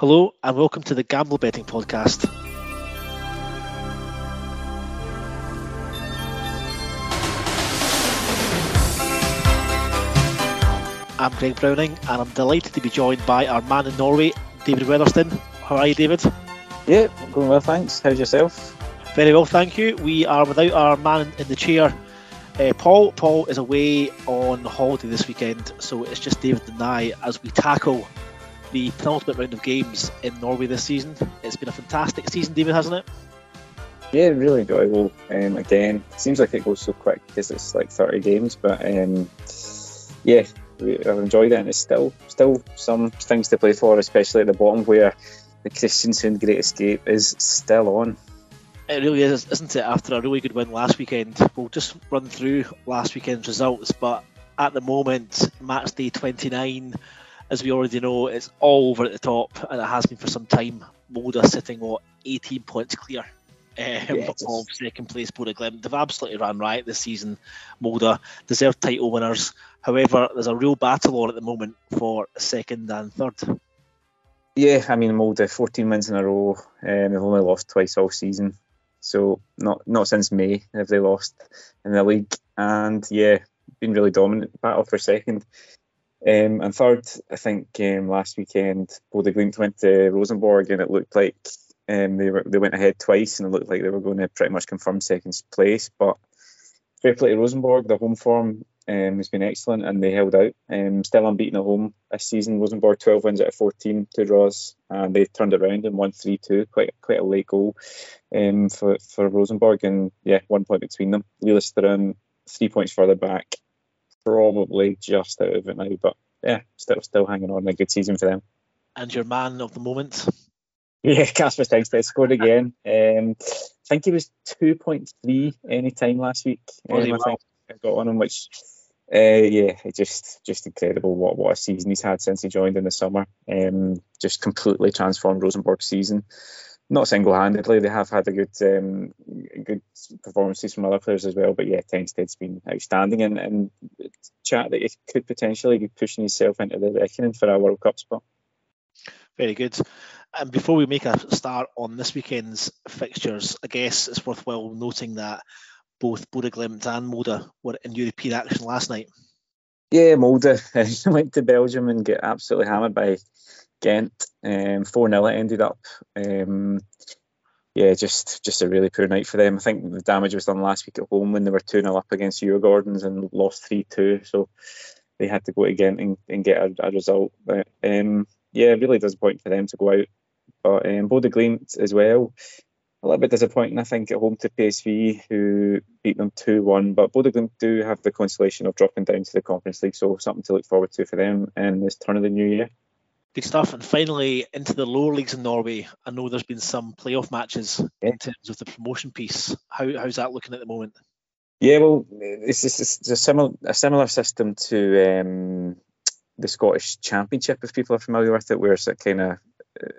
Hello and welcome to the Gamble Betting Podcast. I'm Greg Browning and I'm delighted to be joined by our man in Norway, David Weatherston. How are you, David? Yeah, going well, thanks. How's yourself? Very well, thank you. We are without our man in the chair, uh, Paul. Paul is away on holiday this weekend, so it's just David and I as we tackle the penultimate round of games in Norway this season. It's been a fantastic season, David, hasn't it? Yeah, really enjoyable. Um, again, seems like it goes so quick because it's like 30 games, but um, yeah, I've enjoyed it, and it's still still some things to play for, especially at the bottom where the Kristiansund Great Escape is still on. It really is, isn't it? After a really good win last weekend, we'll just run through last weekend's results. But at the moment, match day 29, as we already know, it's all over at the top, and it has been for some time. Molde sitting what 18 points clear um, yeah, of second place Bodø/Glimt. They've absolutely ran right this season. Molde deserved title winners. However, there's a real battle on at the moment for second and third. Yeah, I mean Molde 14 wins in a row. Um, they've only lost twice all season, so not not since May have they lost in the league. And yeah, been really dominant battle for second. Um, and third, I think um, last weekend Bodø Glimt went to Rosenborg and it looked like um, they were they went ahead twice and it looked like they were going to pretty much confirm second place. But fair play to Rosenborg, the home form um, has been excellent and they held out. Um, still unbeaten at home this season. Rosenborg 12 wins out of 14, two draws, and they turned it around and won 3 2. Quite quite a late goal um, for, for Rosenborg, and yeah, one point between them. Lillestrøm, three points further back, probably just out of it now, but yeah, still still hanging on. A good season for them. And your man of the moment? Yeah, Casper Tengstedt scored again. Um, I think he was 2.3 any time last week. Um, I think I got on him, which uh, yeah, just just incredible what what a season he's had since he joined in the summer. Um, just completely transformed Rosenborg's season. Not single-handedly, they have had a good um, good performances from other players as well. But yeah, Tengstedt's been outstanding, and, and chat that he could potentially be pushing himself into the reckoning for a World Cup spot. Very good. And before we make a start on this weekend's fixtures, I guess it's worthwhile noting that both Bodø/Glimt and Molde were in European action last night. Yeah, Molde went to Belgium and get absolutely hammered by Ghent. Um, 4 0 it ended up. Um, yeah, just just a really poor night for them. I think the damage was done last week at home when they were 2 0 up against Djurgårdens and lost 3 2. So they had to go to Ghent and, and get a, a result. But um, yeah, really disappointing for them to go out. But um, Bodø/Glimt as well a little bit disappointing, I think, at home to PSV, who beat them 2 1. But Bodø/Glimt do have the consolation of dropping down to the Conference League, so something to look forward to for them in this turn of the new year. Good stuff. And finally, into the lower leagues in Norway. I know there's been some playoff matches in terms of the promotion piece. How, how's that looking at the moment? Yeah, well, it's, it's, it's a similar a similar system to um, the Scottish Championship, if people are familiar with it, where it's a kind of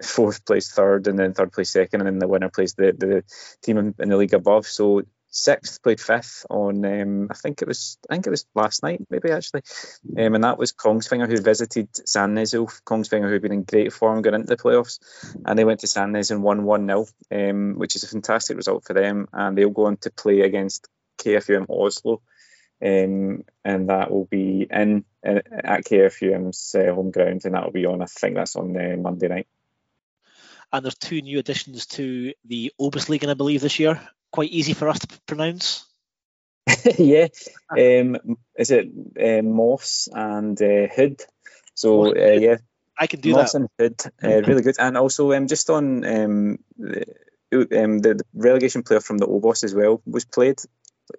fourth place third and then third place second and then the winner plays the, the team in the league above so sixth played fifth on um, I think it was I think it was last night maybe actually. Um, and that was Kongsvinger who visited Sandnes Ulf Kongsvinger who've been in great form going into the playoffs. And they went to Sandnes and won 1-0 um, which is a fantastic result for them. And they'll go on to play against KFUM Oslo. Um, and that will be in, in at KFUM's uh, home ground. And that will be on I think that's on uh, Monday night. And there's two new additions to the Obos-ligaen, I believe, this year. Quite easy for us to pronounce. yeah, um, is it uh, Moss and uh, Hødd? So uh, yeah, I can do Moss that. and Hødd, uh, really good. And also, um, just on um, the, um, the, the relegation player from the Obos as well was played.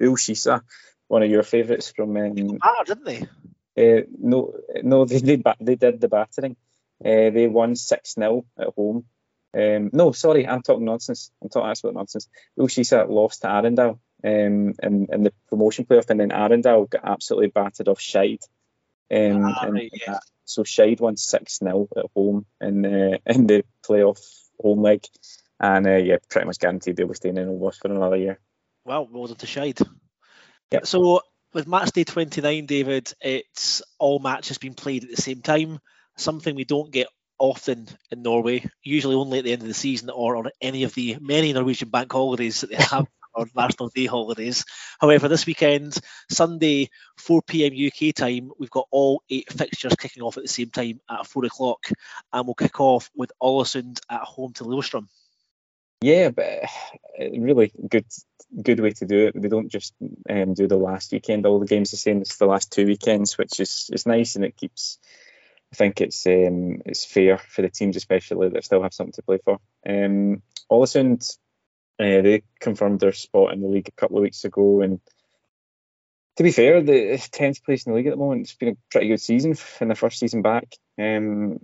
Ull/Kisa, one of your favourites from. Um, ah, didn't they? Uh, no, no, they did. They did the battering. Uh, they won six 0 at home um, no, sorry, I'm talking nonsense. I'm talking absolute nonsense. Ull/Kisa lost to Arendal um, in, in the promotion playoff, and then Arendal got absolutely battered off Skeid. Um, ah, and, right, yes. So Skeid won 6 0 at home in the, in the playoff home leg. And uh, yeah, pretty much guaranteed they'll be staying in Obos for another year. Well, well done to Skeid. Yep. So with match day 29, David, it's all matches being played at the same time, something we don't get often in Norway, usually only at the end of the season or on any of the many Norwegian bank holidays that they have or National Day holidays. However, this weekend, Sunday, 4 pm UK time, we've got all eight fixtures kicking off at the same time at 4 o'clock, and we'll kick off with Ålesund at home to Lillestrøm. Yeah, but really good good way to do it. They don't just um, do the last weekend. All the games the same as the last two weekends, which is is nice and it keeps. I think it's um, it's fair for the teams, especially that still have something to play for. Um, Ålesund uh, they confirmed their spot in the league a couple of weeks ago, and to be fair, the tenth place in the league at the moment. It's been a pretty good season in the first season back um,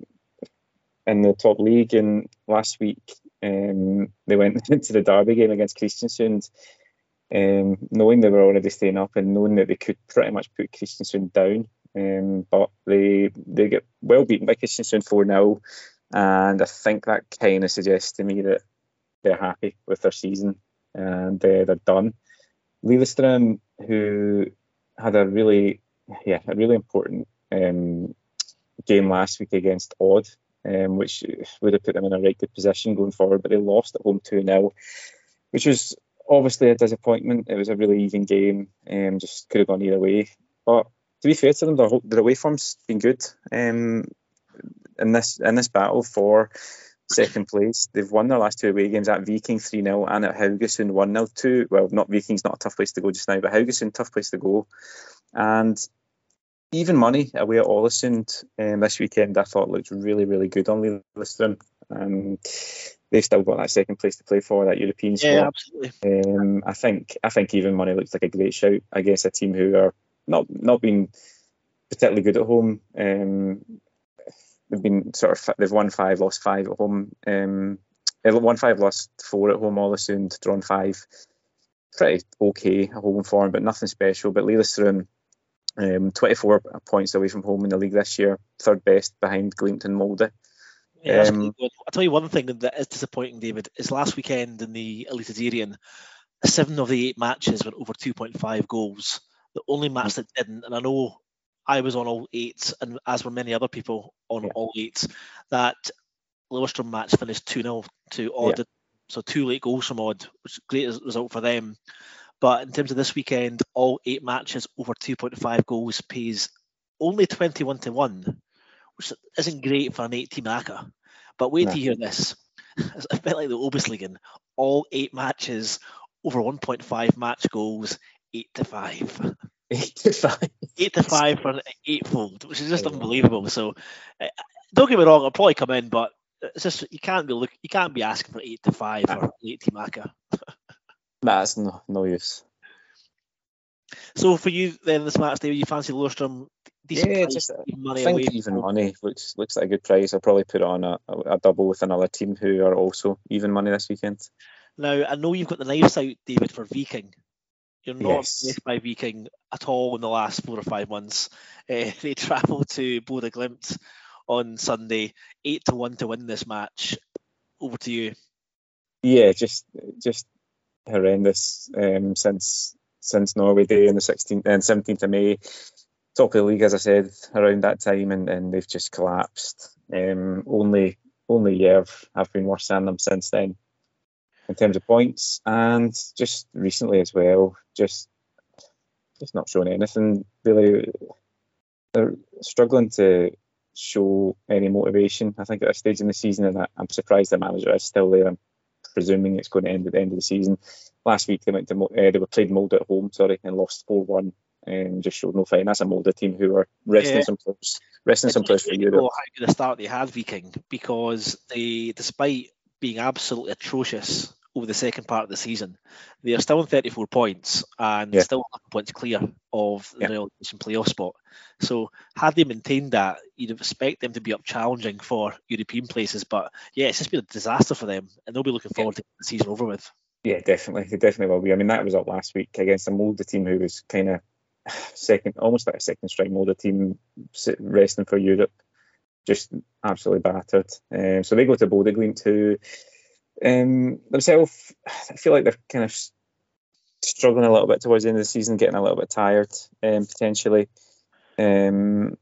in the top league. And last week um, they went into the derby game against Kristiansund, um, knowing they were already staying up and knowing that they could pretty much put Kristiansund down. Um, but they they get well beaten by Kristiansund 4 0. And I think that kind of suggests to me that they're happy with their season and uh, they're done. Lillestrøm, who had a really, yeah, a really important um, game last week against Odd, um, which would have put them in a right good position going forward, but they lost at home 2 0, which was obviously a disappointment. It was a really even game, um, just could have gone either way. But to be fair to them, their, their away form's been good um, in this in this battle for second place. They've won their last two away games at Viking 3 0 and at Haugesund 1 0 2. Well, not Viking's not a tough place to go just now, but Haugesund, tough place to go. And even money away at Ålesund um, this weekend, I thought looked really, really good on Lillestrøm. Um, they've still got that second place to play for, that European spot. Yeah, absolutely. Um, I think I think even money looks like a great shout against a team who are not not being particularly good at home. Um, they've been sort of they've won five, lost five at home. Um, won five, lost four at home. Ålesund drawn five. Pretty okay home form, but nothing special. But Lillestrøm, um, 24 points away from home in the league this year, third best behind and Molde. Yeah, um, I'll tell you one thing that is disappointing, David, is last weekend in the Eliteserien, seven of the eight matches were over 2.5 goals. The only match mm. that didn't, and I know I was on all eight, and as were many other people on yeah. all eight. That Lillestrøm match finished 2 0 to Odd. Yeah. So two late goals from Odd, which is a great result for them. But in terms of this weekend, all eight matches over 2.5 goals pays only 21 to 1, which isn't great for an eight team acca. But wait no. to hear this. It's a bit like the Obosligan. All eight matches over 1.5 match goals, 8 to 5. Eight to five. Eight to five for an eightfold, which is just yeah. unbelievable. So, uh, don't get me wrong, I'll probably come in, but it's just you can't be look, you can't be asking for eight to five or eight team acca. That's no no use. So for you then this match, David, you fancy Lillestrøm? Yeah, just money I think even money looks looks like a good price. I'll probably put on a, a, a double with another team who are also even money this weekend. Now I know you've got the knives out, David, for Viking. You're not yes. by Viking at all in the last four or five months. Uh, they travel to Bodø Glimt on Sunday, eight to one to win this match. Over to you. Yeah, just just horrendous um, since since Norway Day on the 16th and 17th of May. Top of the league, as I said, around that time, and, and they've just collapsed. Um, only only yeah, have been worse than them since then in terms of points, and just recently as well, just just not showing anything really. They're struggling to show any motivation. I think at this stage in the season, and I'm surprised the manager is still there. I'm presuming it's going to end at the end of the season. Last week they went to uh, they were played Molde at home, sorry, and lost four one. And just showed no fight. And that's a Molde team who are resting yeah. some players, resting some players for Europe. How good a start they had, Viking, because they, despite being absolutely atrocious over the second part of the season. They are still on 34 points and yeah. still 11 points clear of the yeah. relegation playoff spot. So had they maintained that, you'd expect them to be up challenging for European places. But yeah, it's just been a disaster for them, and they'll be looking forward yeah. to the season over with. Yeah, definitely, they definitely will be. I mean, that was up last week against a Molde team who was kind of second, almost like a second string Molde team resting for Europe, just absolutely battered. Um, so they go to Bodø Glimt who um, themselves, I feel like they're kind of struggling a little bit towards the end of the season, getting a little bit tired um, potentially. Um,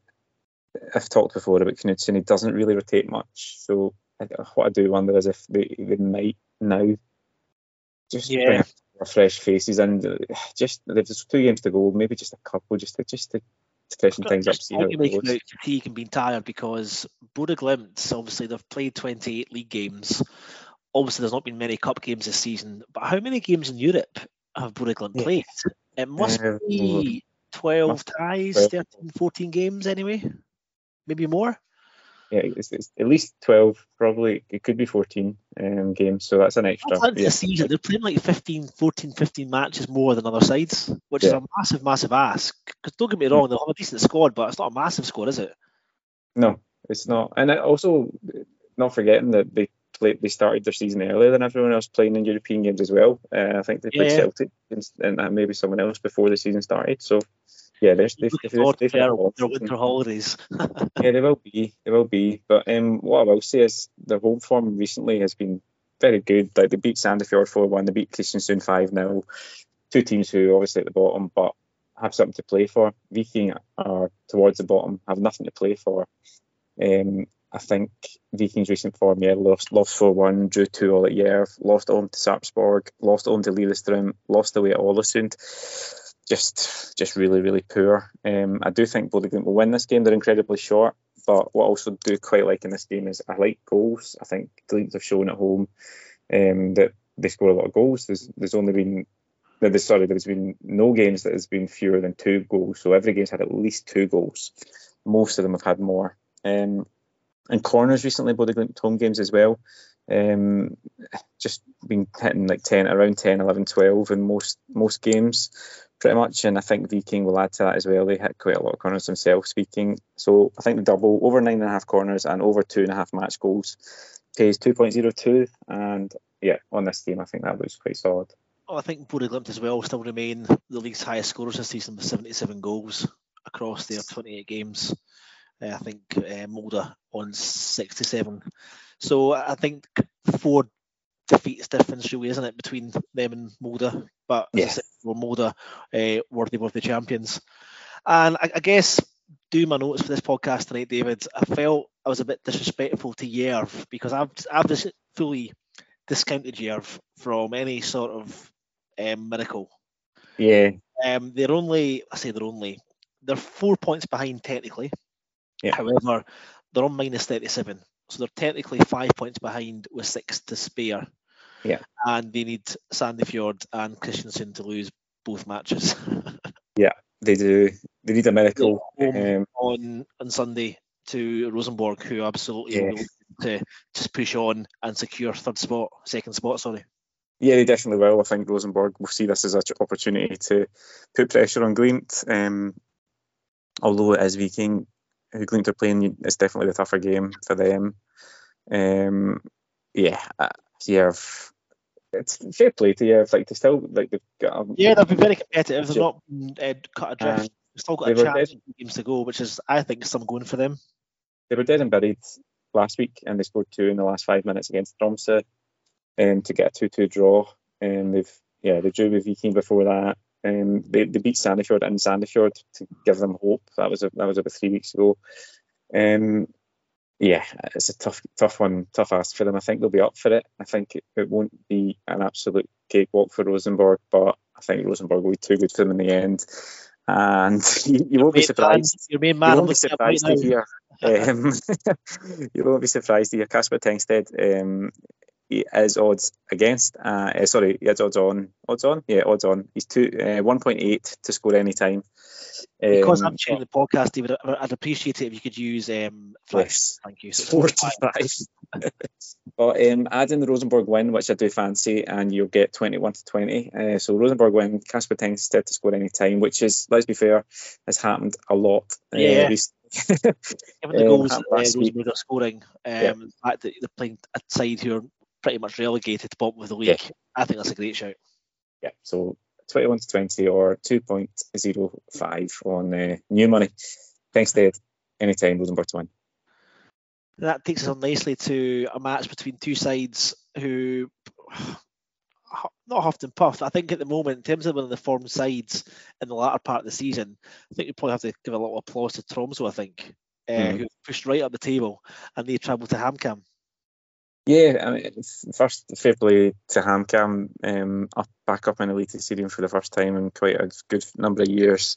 I've talked before about Knutsen. He doesn't really rotate much. So I, what I do wonder is if they, they might now just Yeah. fresh faces and just there's two games to go, maybe just a couple, just to just to, freshen things up. Just See how it goes. out fatigue and being tired because Bodø Glimt, obviously they've played 28 league games. Obviously, there's not been many cup games this season, but how many games in Europe have Yeah. played? It must Uh, be 12 must ties, 12. 13, 14 games anyway. Maybe more. Yeah, it's, it's at least twelve, probably it could be fourteen um, games. So that's an extra. That's Yeah. a season. They're playing like 15, 14, 15 matches more than other sides, which is a massive, massive ask. Because don't get me wrong, they'll have a decent squad, but it's not a massive squad, is it? No, it's not. And also not forgetting that they played, they started their season earlier than everyone else playing in European games as well. Uh, I think they played Yeah. Celtic and, and maybe someone else before the season started. So yeah, there's they've, Looking they've, forward to they've had their, their winter holidays. Yeah, they will be. They will be. But um, what I will say is their home form recently has been very good. Like they beat Sandefjord four one, they beat Kristiansund five 0 Two teams who are obviously at the bottom, but have something to play for. Viking are towards the bottom, have nothing to play for. Um, I think Vikings' recent form, yeah, lost lost four one, drew two all at Jerv, lost home to Sarpsborg, lost home to Lillestrøm, lost away at Ålesund just just really really poor. Um, I do think Bodø will win this game. They're incredibly short, but what I also do quite like in this game is I like goals. I think Glimt have shown at home um, that they score a lot of goals. There's there's only been no, there's, sorry, there's been no games that has been fewer than two goals. So every game's had at least two goals. Most of them have had more. Um, and corners recently, Bodø Glimt home games as well. Um, just been hitting like 10, around 10, 11, 12 in most most games pretty much. And I think Viking will add to that as well. They hit quite a lot of corners themselves, speaking. So I think the double over nine and a half corners and over two and a half match goals pays 2.02. And yeah, on this team, I think that looks quite solid. Well, I think Glimt as well still remain the league's highest scorers this season with 77 goals across their 28 games. I think uh, Molde on 67. So I think four defeats difference really, isn't it, between them and Molde? But Yeah. well, Molde uh, worthy worthy champions. And I, I guess do my notes for this podcast tonight, David. I felt I was a bit disrespectful to Jerv because I've I've just fully discounted Jerv from any sort of um, miracle. Yeah, Um, they're only, I say they're only, they're four points behind technically. Yeah. However, they're on minus 37. So they're technically five points behind with six to spare. Yeah. And they need Sandefjord and Kristiansund to lose both matches. Yeah, they do. They need a miracle. Um, on, on Sunday to Rosenborg, who absolutely Yeah. will to just push on and secure third spot, second spot, sorry. Yeah, they definitely will. I think Rosenborg will see this as an opportunity to put pressure on Glimt. Um, although it is Viking who Glimt are playing, it's definitely the tougher game for them. Um, yeah, uh, yeah, I've- it's fair play to you. Like to still like they've got. A, Yeah, they've been very competitive. They've not uh, cut adrift. And They've still got a chance, dead. games to go, which is, I think, some going for them. they were dead and buried last week, and they scored two in the last five minutes against Tromsø, um, to get a two-two draw. And they've yeah they drew with Viking before that. Um, they, they beat Sandefjord in Sandefjord to give them hope. That was a, that was about three weeks ago. Um, yeah, it's a tough tough one, tough ask for them. I think they'll be up for it. I think it, it won't be an absolute cakewalk for Rosenborg, but I think Rosenborg will be too good for them in the end. And you, you won't be surprised your main you won't be the tip right surprised to hear. Um, you won't be surprised to hear Casper Tengstedt. Um, he is odds against. Uh, eh, sorry, he is odds on. Odds on, yeah, odds on. He's two uh, one point eight to score any time. Um, Because I'm checking the podcast, David, I'd appreciate it if you could use um, flash. Yes. Thank you. So it's 45. but um, add in the Rosenborg win, which I do fancy, and you'll get 21 to 20. Uh, so Rosenborg win, Casper Tengstedt to score any time, which is, let's be fair, has happened a lot. uh, Yeah. recently. Given the um, goals happened uh. Rosenborg are scoring, um, Yeah. the fact that they're playing a side who are pretty much relegated to bottom of the league, I think that's a great shout. yeah, so 21 to 20 or 2.05 on uh, new money. Thanks, Dave. Anytime, Rosenborg to win. That takes us on nicely to a match between two sides who not huffed and puffed. I think at the moment, in terms of one of the form sides in the latter part of the season, I think we probably have to give a little applause to Tromsø. I think uh, mm. who pushed right up the table, and they travelled to HamKam. Yeah, I mean, first fair play to HamKam, um, up back up in the Elite Stadium for the first time in quite a good number of years,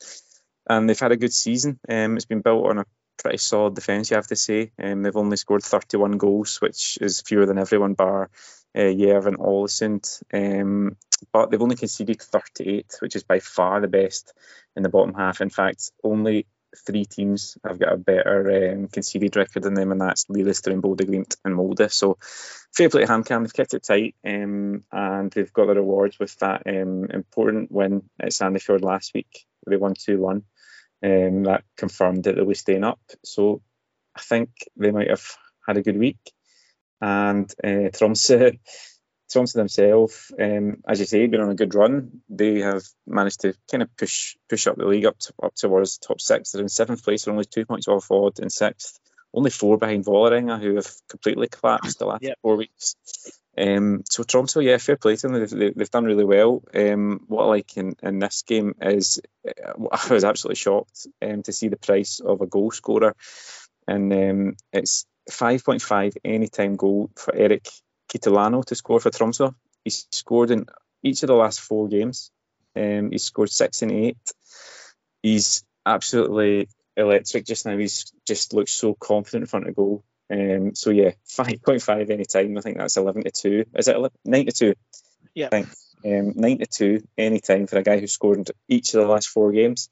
and they've had a good season. Um, it's been built on a pretty solid defence, you have to say. Um, they've only scored 31 goals, which is fewer than everyone bar uh, Jerv and. Um, but they've only conceded 38, which is by far the best in the bottom half. In fact, only three teams have got a better um, conceded record than them, and that's Lillestrøm and Bodø/Glimt and Molde. So fair play to HamKam, they've kept it tight, um, and they've got the rewards with that um, important win at Sandefjord last week. They won 2-1. Um, that confirmed that they were staying up. So I think they might have had a good week. And uh, Tromsø, Tromsø themselves, um, as you say, been on a good run. They have managed to kind of push push up the league up to, up towards top six. They're in seventh place, they're only two points off Odd in sixth. Only four behind Vålerenga, who have completely collapsed the last yep. four weeks. Um, so Toronto, yeah, fair play to them. They've, they've done really well. Um, what I like in, in this game is I was absolutely shocked um, to see the price of a goal scorer, and um, it's 5.5 anytime goal for Eric Kitolano to score for Tromsø. He's scored in each of the last four games. Um, he's scored six and eight. He's absolutely electric just now. He's just looks so confident in front of goal. Um, so yeah, 5.5 any time. I think that's 11 to 2. Is it 11? 9 to 2? Yeah. I think. Um, 9 to 2 any time for a guy who scored in each of the last four games.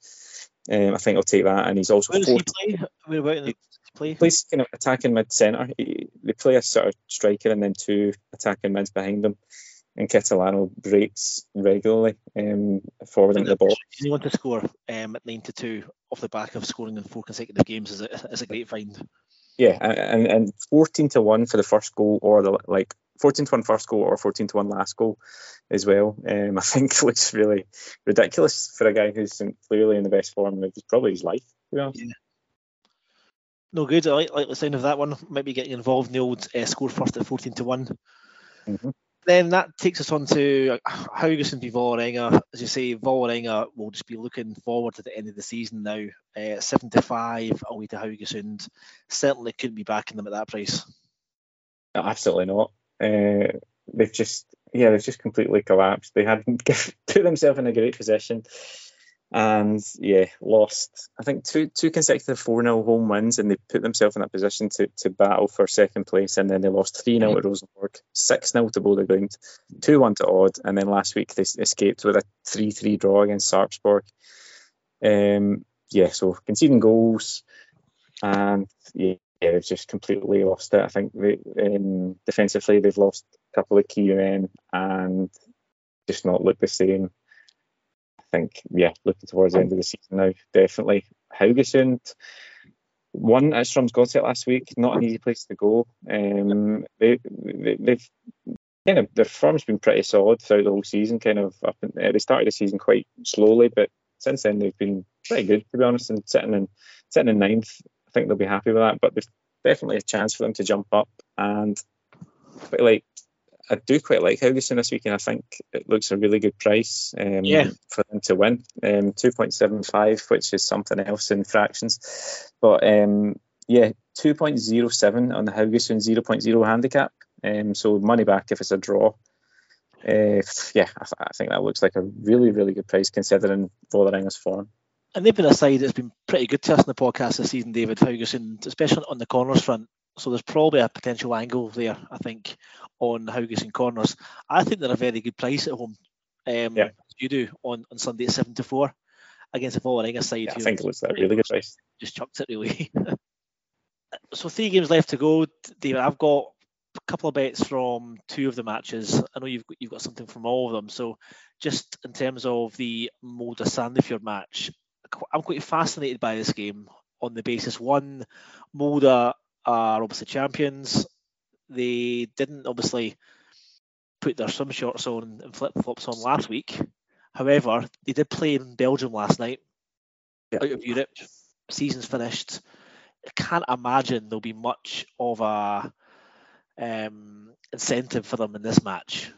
Um, I think I'll take that. And he's also. Where does he play? Where about in the play? Plays kind of attacking mid centre. They play a sort of striker and then two attacking mids behind them. And Kitolano breaks regularly um, forward into the ball. You want to score um, at 9 to 2 off the back of scoring in four consecutive games is a, is a great find yeah, and and fourteen to one for the first goal, or the like fourteen to one first goal, or fourteen to one last goal, as well. Um, I think looks really ridiculous for a guy who's clearly in the best form of probably his life. Yeah. No good. I like, like the sound of that one. Might be getting involved in the old uh, score first at fourteen to one. Mm-hmm then that takes us on to Haugesund v Vålerenga. As you say, Vålerenga will just be looking forward to the end of the season now. Uh, 75 away to Haugesund. Certainly couldn't be backing them at that price. Absolutely not. Uh, they've just, yeah, they've just completely collapsed. They hadn't put themselves in a great position and yeah, lost. I think two two consecutive four 0 home wins, and they put themselves in that position to, to battle for second place. And then they lost three 0 to Rosenborg, six 0 to Bodø/Glimt, two one to Odd, and then last week they escaped with a three three draw against Sarpsborg. Um, yeah, so conceding goals, and yeah, yeah, they've just completely lost it. I think they, um, defensively they've lost a couple of key men and just not looked the same think, yeah, looking towards the end of the season now, definitely. Haugesund won at Strømsgodset last week. Not an easy place to go. Um, they, they, have kind of their form's been pretty solid throughout the whole season. Kind of up in, uh, they started the season quite slowly, but since then they've been pretty good to be honest. And sitting in sitting in ninth, I think they'll be happy with that. But there's definitely a chance for them to jump up. And but like I do quite like Haugesund this weekend. I think it looks a really good price um, yeah. for them to win. Um, 2.75, which is something else in fractions. But um, yeah, 2.07 on the Haugesund 0.0 handicap. Um, so money back if it's a draw. Uh, yeah, I, th- I, think that looks like a really, really good price considering Vålerenga's form. And they've been a side that's been pretty good to us in the podcast this season, David Haugesund, especially on the corners front. So there's probably a potential angle there, I think, on Haugesund corners. I think they're a very good price at home. Um, yeah. You do on, on Sunday at seven to four against a Vålerenga side. Yeah, I think it like a really good price. Just chucked it away. so three games left to go, David. I've got a couple of bets from two of the matches. I know you've got, you've got something from all of them. So just in terms of the Molde Sandefjord match, I'm quite fascinated by this game on the basis one, Molde are obviously champions. They didn't obviously put their swim shorts on and flip flops on last week. However, they did play in Belgium last night, yeah. out of Europe. Season's finished. I can't imagine there'll be much of a um, incentive for them in this match.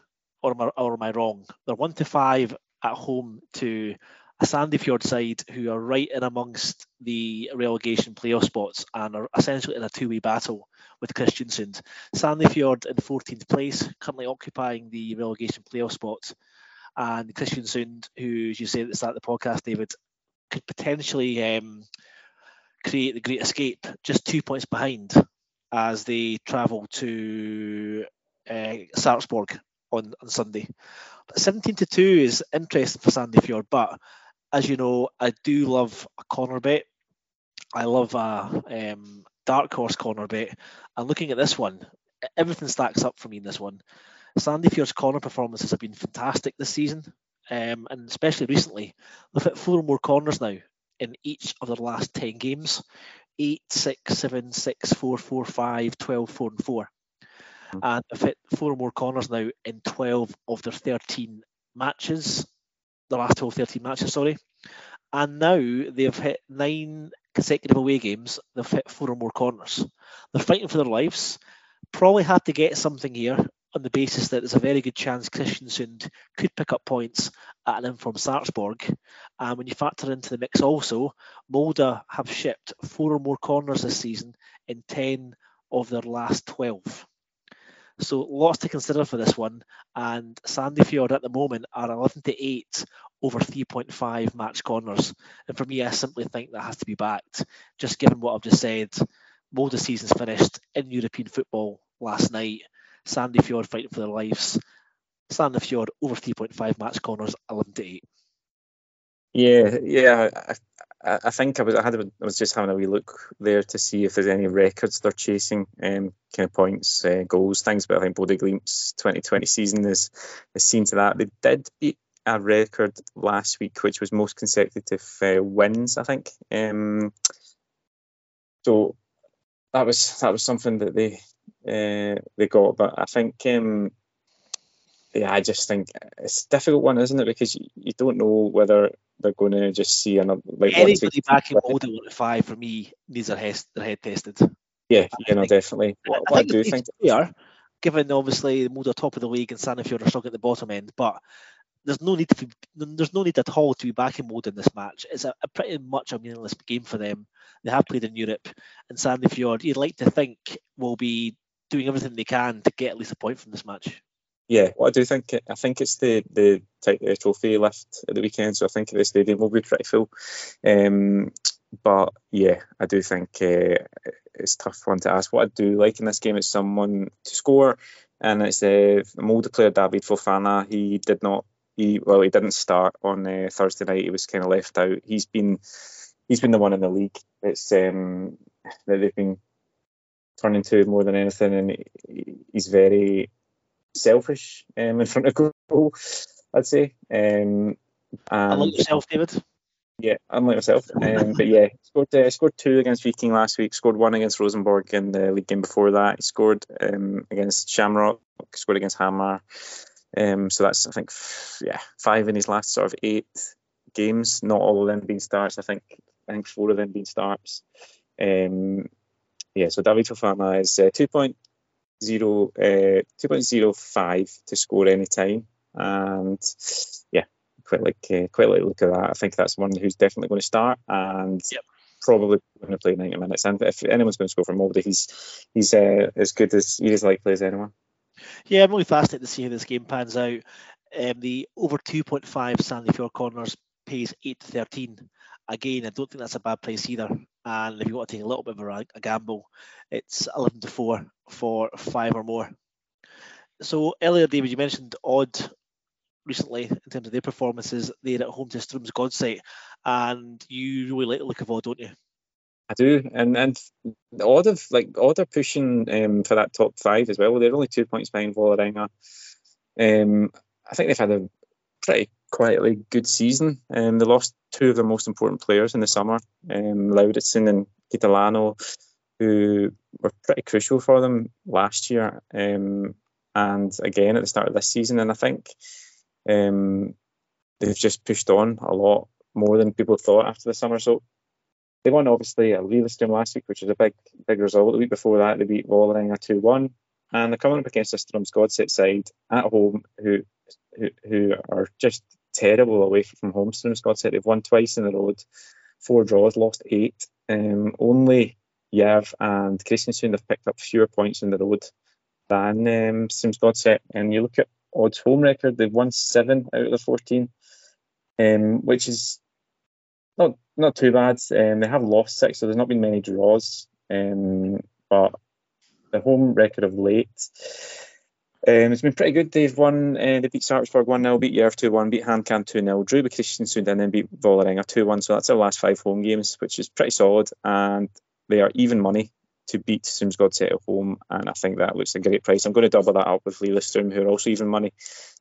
Or am, I, or am I wrong? They're one to five at home to a Sandefjord side who are right in amongst the relegation playoff spots and are essentially in a two-way battle with Kristiansund. Sandefjord in 14th place, currently occupying the relegation playoff spots, and Kristiansund, who, as you said at the start of the podcast, David, could potentially um, create the great escape, just two points behind as they travel to uh, Sarpsborg on, on Sunday. 17 to 2 is interesting for Sandefjord, but as you know, I do love a corner bet. I love a um, dark horse corner bet. And looking at this one, everything stacks up for me in this one. Sandefjord's corner performances have been fantastic this season, um, and especially recently. They've hit four or more corners now in each of their last 10 games 8, 6, 7, 6, 4, 4, 5, 12, 4, and 4. Hmm. And they've hit four or more corners now in 12 of their 13 matches, the last 12, 13 matches, sorry. And now they've hit nine consecutive away games, they've hit four or more corners. They're fighting for their lives. Probably had to get something here on the basis that there's a very good chance Kristiansund could pick up points at an informed Sarpsborg. And when you factor into the mix also, Molde have shipped four or more corners this season in 10 of their last 12. So lots to consider for this one. And Sandefjord at the moment are 11 to 8 over 3.5 match corners. And for me, I simply think that has to be backed, just given what I've just said. Molde season's finished in European football last night. Sandefjord fighting for their lives. Sandefjord over 3.5 match corners, 11 to 8. Yeah, yeah. I, I think I was I had I was just having a wee look there to see if there's any records they're chasing, um, kind of points, uh, goals, things. But I think Bodø/Glimt's 2020 season is is seen to that. They did beat a record last week, which was most consecutive uh, wins. I think. Um, so that was that was something that they uh, they got. But I think, um, yeah, I just think it's a difficult one, isn't it? Because you, you don't know whether they're going to just see another. Like anybody back in one five for me needs their head, their head tested. Yeah, you know, definitely. What, I, what I, do think fair, given obviously Molde are top of the league and Sandefjord are stuck at the bottom end, but there's no need to be, there's no need at all to be back in Molde in this match. It's a, a, pretty much a meaningless game for them. They have played in Europe, and Sandefjord, you'd like to think, will be doing everything they can to get at least a point from this match. Yeah, well, I do think I think it's the the uh, trophy lift at the weekend, so I think the stadium will be pretty full. Um, but yeah, I do think uh, it's tough one to ask. What I do like in this game is someone to score, and it's uh, Molde player David Fofana. He did not. He well, he didn't start on uh, Thursday night. He was kind of left out. He's been he's been the one in the league. It's um, that they've been turning to more than anything, and he's very selfish um, in front of goal. I'd say. Um, and, unlike yourself, David. Yeah, unlike myself. Um, but yeah, scored uh, scored two against Viking last week. Scored one against Rosenborg in the league game before that. He scored um, against Shamrock. Scored against Hamar. Um, so that's I think yeah five in his last sort of eight games. Not all of them being starts. I think I think four of them being starts. Um, yeah, so David Fofana is uh, 2.0, uh, 2.05 to score any time. And yeah, quite like uh, quite like look at that. I think that's one who's definitely going to start and yep. probably going to play 90 minutes. And if anyone's going to score for Molde, he's he's uh, as good as he is likely as anyone. Yeah, I'm really fascinated to see how this game pans out. Um, the over 2.5 Sandefjord corners pays 8 to 13 again, I don't think that's a bad price either. And if you want to take a little bit of a, a gamble, it's 11 to 4 for five or more. So earlier, David, you mentioned Odd recently in terms of their performances. They're at home to Strømsgodset, Godsight, and you really like the look of Odd, don't you? I do, and and Odd of like Odd are pushing um, for that top five as well. They're only two points behind Vålerenga. Um, I think they've had a pretty quietly good season. Um, they lost two of their most important players in the summer, um, Lauritsen and Kitolano, who were pretty crucial for them last year um, and again at the start of this season. And I think um, they've just pushed on a lot more than people thought after the summer. So they won obviously a Lillestrøm last week, which was a big big result. The week before that, they beat Vålerenga 2 1. And they're coming up against a Strømsgodset side at home who, who, who are just terrible away from home. Strømsgodset they've won twice in the road, four draws, lost eight. Um, only Jerv and Kristiansund have picked up fewer points in the road than um, Strømsgodset. And you look at Odd's home record, they've won seven out of the 14, um, which is not not too bad. Um, they have lost six, so there's not been many draws. Um, but the home record of late, um, it's been pretty good. They've won. Uh, they beat Sarpsborg one 0 beat Jerv two one, beat HamKam two 0 drew with Kristiansund, and then beat Vålerenga two one. So that's their last five home games, which is pretty solid. And they are even money to beat Strømsgodset at home, and I think that looks a great price. I'm going to double that up with Lillestrøm, who are also even money,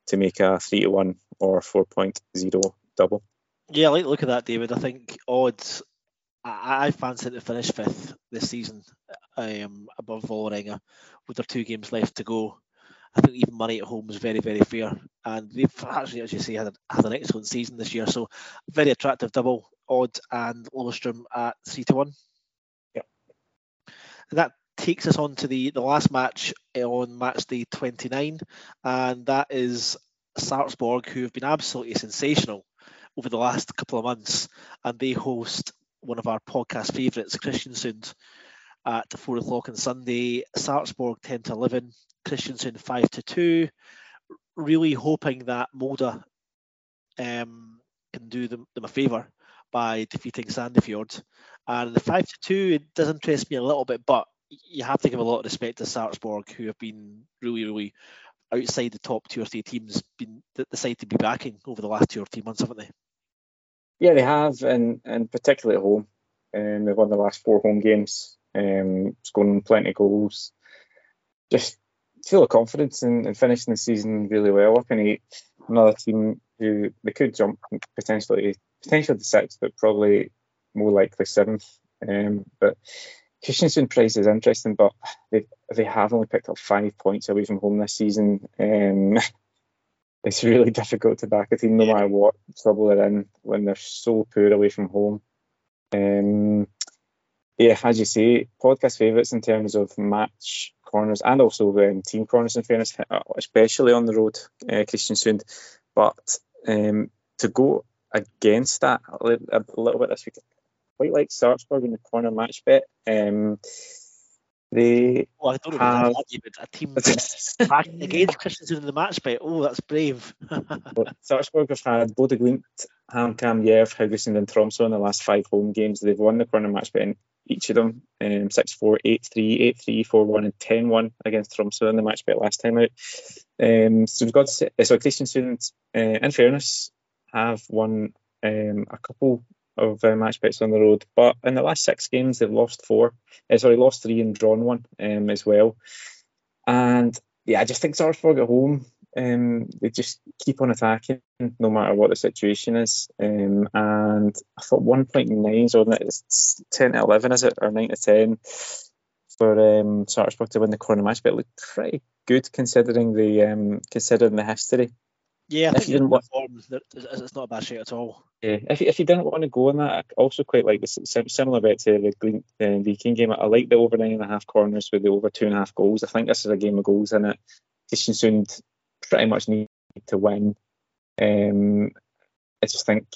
to make a three to one or four point zero double. Yeah, I like look at that, David. I think odds. I, I fancy to finish fifth this season, um, above Vålerenga, with their two games left to go. I think even money at home is very, very fair, and they've actually, as you say, had, had an excellent season this year. So, very attractive double odd and Lillestrøm at three to one. Yep. And that takes us on to the, the last match on match day 29, and that is Sarpsborg, who have been absolutely sensational over the last couple of months, and they host one of our podcast favourites, Kristiansund, at four o'clock on Sunday. Sarpsborg ten to eleven, Kristiansund five to two. Really hoping that Molde um, can do them, them a favour by defeating Sandefjord. And the five to two it does interest me a little bit, but you have to give a lot of respect to Sarpsborg, who have been really, really outside the top two or three teams, been decided to be backing over the last two or three months, haven't they? Yeah, they have, and and particularly at home. Um, they've won the last four home games, um, scoring plenty of goals. Just full of confidence in, and finishing the season really well. Up in eight, another team who they could jump potentially potentially to sixth, but probably more likely seventh. Um, but Kristiansund price is interesting, but they they have only picked up five points away from home this season. Um, it's really difficult to back a team no matter what trouble they're in when they're so poor away from home. Um, yeah, as you say, podcast favourites in terms of match corners and also um, team corners. In fairness, uh, especially on the road, uh, Kristiansund. But um, to go against that a little, a little bit this week, quite like Sarpsborg in the corner match bet. Um, they oh, I don't have a team against Kristiansund in the match bet. Oh, that's brave. Sarpsborg have had Bodø/Glimt, HamKam, Jerv, Haugesund, and Tromsø in the last five home games. They've won the corner match bet in each of them um, 6 4, 8 3, 8 3, 4 1, and 10 1 against Tromsø in the match bet last time out. Um, so we've got to, so Kristiansund, uh, in fairness, have won um, a couple of uh, match bets on the road. But in the last six games, they've lost four. Uh, sorry, lost three and drawn one um, as well. And yeah, I just think Sarpsborg at home, um, they just keep on attacking no matter what the situation is. Um, and I thought 1.9 is on it. It's 10 to 11, is it? Or 9 to 10 for um, Sarpsborg to win the corner match. But it looked pretty good considering the um, considering the history. Yeah, I think you didn't want, form, it's not a bad shot at all. Yeah, if, if you didn't want to go on that, I also quite like the similar bet to the Green, uh, Viking game. I like the over nine and a half corners with the over two and a half goals. I think this is a game of goals in it. Kristiansund pretty much need to win. Um, I just think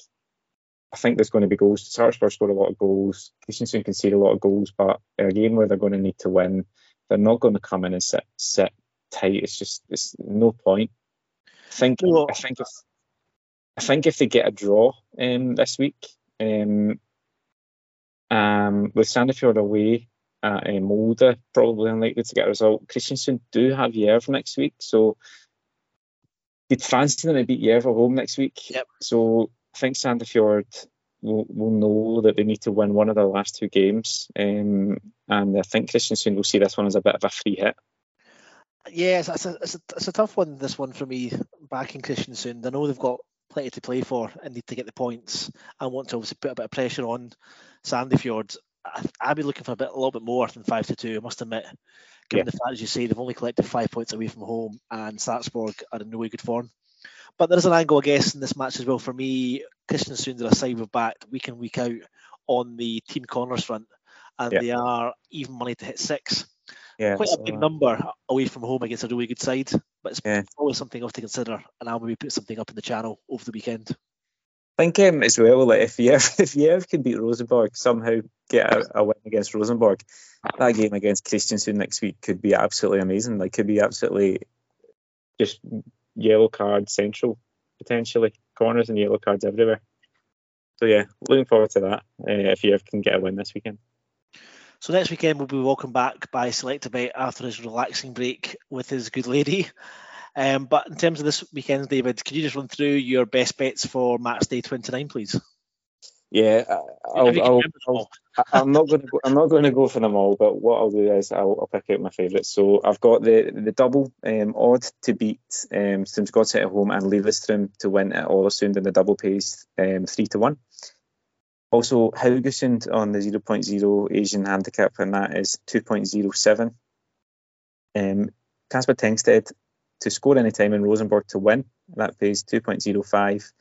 I think there's going to be goals. Sarpsborg scored a lot of goals. Kristiansund concede a lot of goals, but in a game where they're going to need to win, they're not going to come in and sit sit tight. It's just it's no point think well, I think if I think if they get a draw um, this week, um, um, with Sandefjord away at uh, Molde, probably unlikely to get a result. Kristiansund do have Jerv next week, so you'd fancy them to beat at home next week. Yep. So I think Sandefjord will, will know that they need to win one of their last two games, um, and I think Kristiansund will see this one as a bit of a free hit. Yes, it's a, it's a, it's a tough one. This one for me, back in Kristiansund. I know they've got plenty to play for and need to get the points and want to obviously put a bit of pressure on Sandefjord. I'd be looking for a bit, a little bit more than five to two. I must admit, given yeah. the fact, as you say, they've only collected five points away from home, and Sarpsborg are in no way good form. But there is an angle, I guess, in this match as well. For me, are a side we've backed week in week out on the team corners front, and yeah. they are even money to hit six. Yeah, quite so, a big uh, number away from home against a really good side, but it's Yeah. always something else to consider. And I'll maybe put something up in the channel over the weekend. Think um, as well, like if you if Jerv can beat Rosenborg, somehow get a, a win against Rosenborg, that game against Kristiansund next week could be absolutely amazing. Like could be absolutely just yellow card central potentially, corners and yellow cards everywhere. So yeah, looking forward to that. Uh, if Jerv can get a win this weekend. So next weekend we'll be welcomed back by Selectabet after his relaxing break with his good lady. Um, but in terms of this weekend, David, could you just run through your best bets for match day 29, please? Yeah, I- If I'll, you can I'll, remember them I'll all. I- I'm not going to go. I'm not going to go for them all. But what I'll do is I'll, I'll pick out my favourites. So I've got the the double um, odd to beat um, Strømsgodset at home and Lillestrøm to win at Ålesund in the double pays um, three to one. Also Haugesund on the 0.0 Asian handicap and that is 2.07. Um, Casper Tengstedt to score any time in Rosenborg to win that pays 2.05.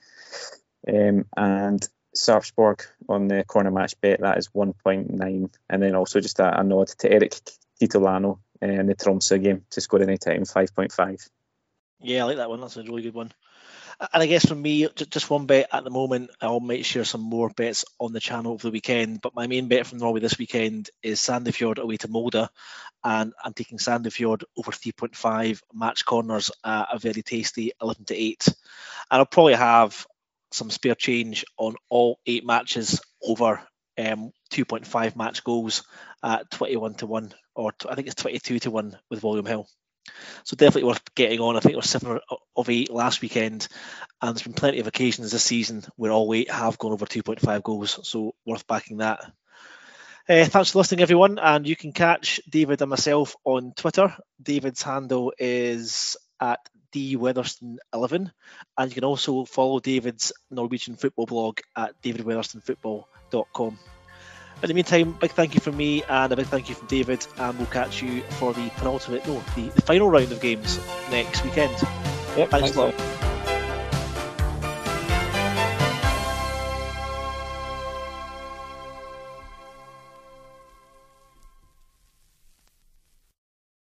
Um, and Sarpsborg on the corner match bet, that is 1.9. And then also just a, a nod to Eric Kitolano in the Tromsø game to score any time, 5.5. Yeah, I like that one. That's a really good one. And I guess for me, just one bet at the moment. I'll make sure some more bets on the channel over the weekend. But my main bet from Norway this weekend is Sandefjord away to Molde, and I'm taking Sandefjord over 3.5 match corners at a very tasty 11 to 8. And I'll probably have some spare change on all eight matches over um, 2.5 match goals at 21 to 1, or t- I think it's 22 to 1 with William Hill. So definitely worth getting on. I think it was seven of eight last weekend, and there's been plenty of occasions this season where all eight have gone over 2.5 goals. So worth backing that. Uh, thanks for listening, everyone, and you can catch David and myself on Twitter. David's handle is at dweatherston11, and you can also follow David's Norwegian football blog at davidweatherstonfootball.com. In the meantime, big thank you from me and a big thank you from David, and we'll catch you for the penultimate, no, the, the final round of games next weekend. Yep, Thanks lot. a lot.